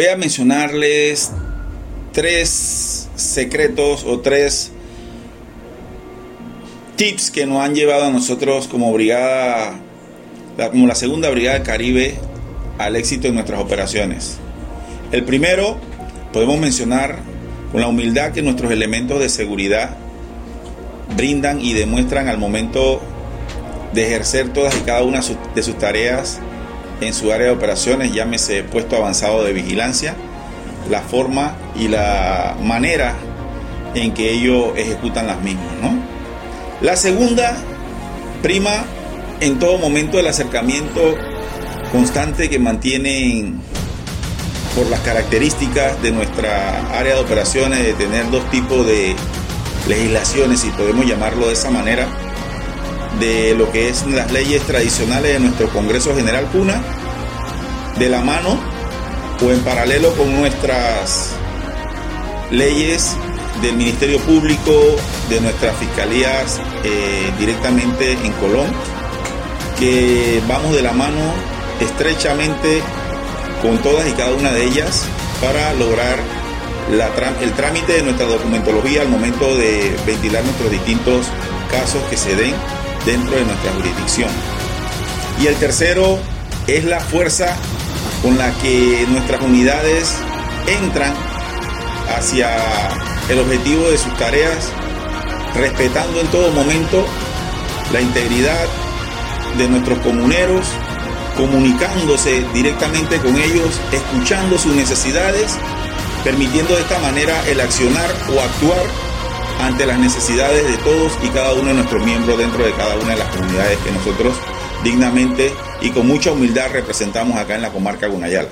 voy a mencionarles tres secretos o tres tips que nos han llevado a nosotros como brigada, como la segunda brigada del Caribe, al éxito en nuestras operaciones. El primero, podemos mencionar con la humildad que nuestros elementos de seguridad brindan y demuestran al momento de ejercer todas y cada una de sus tareas en su área de operaciones, llámese puesto avanzado de vigilancia, la forma y la manera en que ellos ejecutan las mismas. La segunda prima en todo momento el acercamiento constante que mantienen por las características de nuestra área de operaciones de tener dos tipos de legislaciones, si podemos llamarlo de esa manera, de lo que es las leyes tradicionales de nuestro Congreso General Cuna, de la mano o en paralelo con nuestras leyes del Ministerio Público, de nuestras fiscalías eh, directamente en Colón, que vamos de la mano estrechamente con todas y cada una de ellas para lograr el trámite de nuestra documentología al momento de ventilar nuestros distintos casos que se den dentro de nuestra jurisdicción. Y el tercero es la fuerza con la que nuestras unidades entran hacia el objetivo de sus tareas, respetando en todo momento la integridad de nuestros comuneros, comunicándose directamente con ellos, escuchando sus necesidades, permitiendo de esta manera el accionar o actuar ante las necesidades de todos y cada uno de nuestros miembros dentro de cada una de las comunidades que nosotros dignamente y con mucha humildad representamos acá en la comarca Gunayala.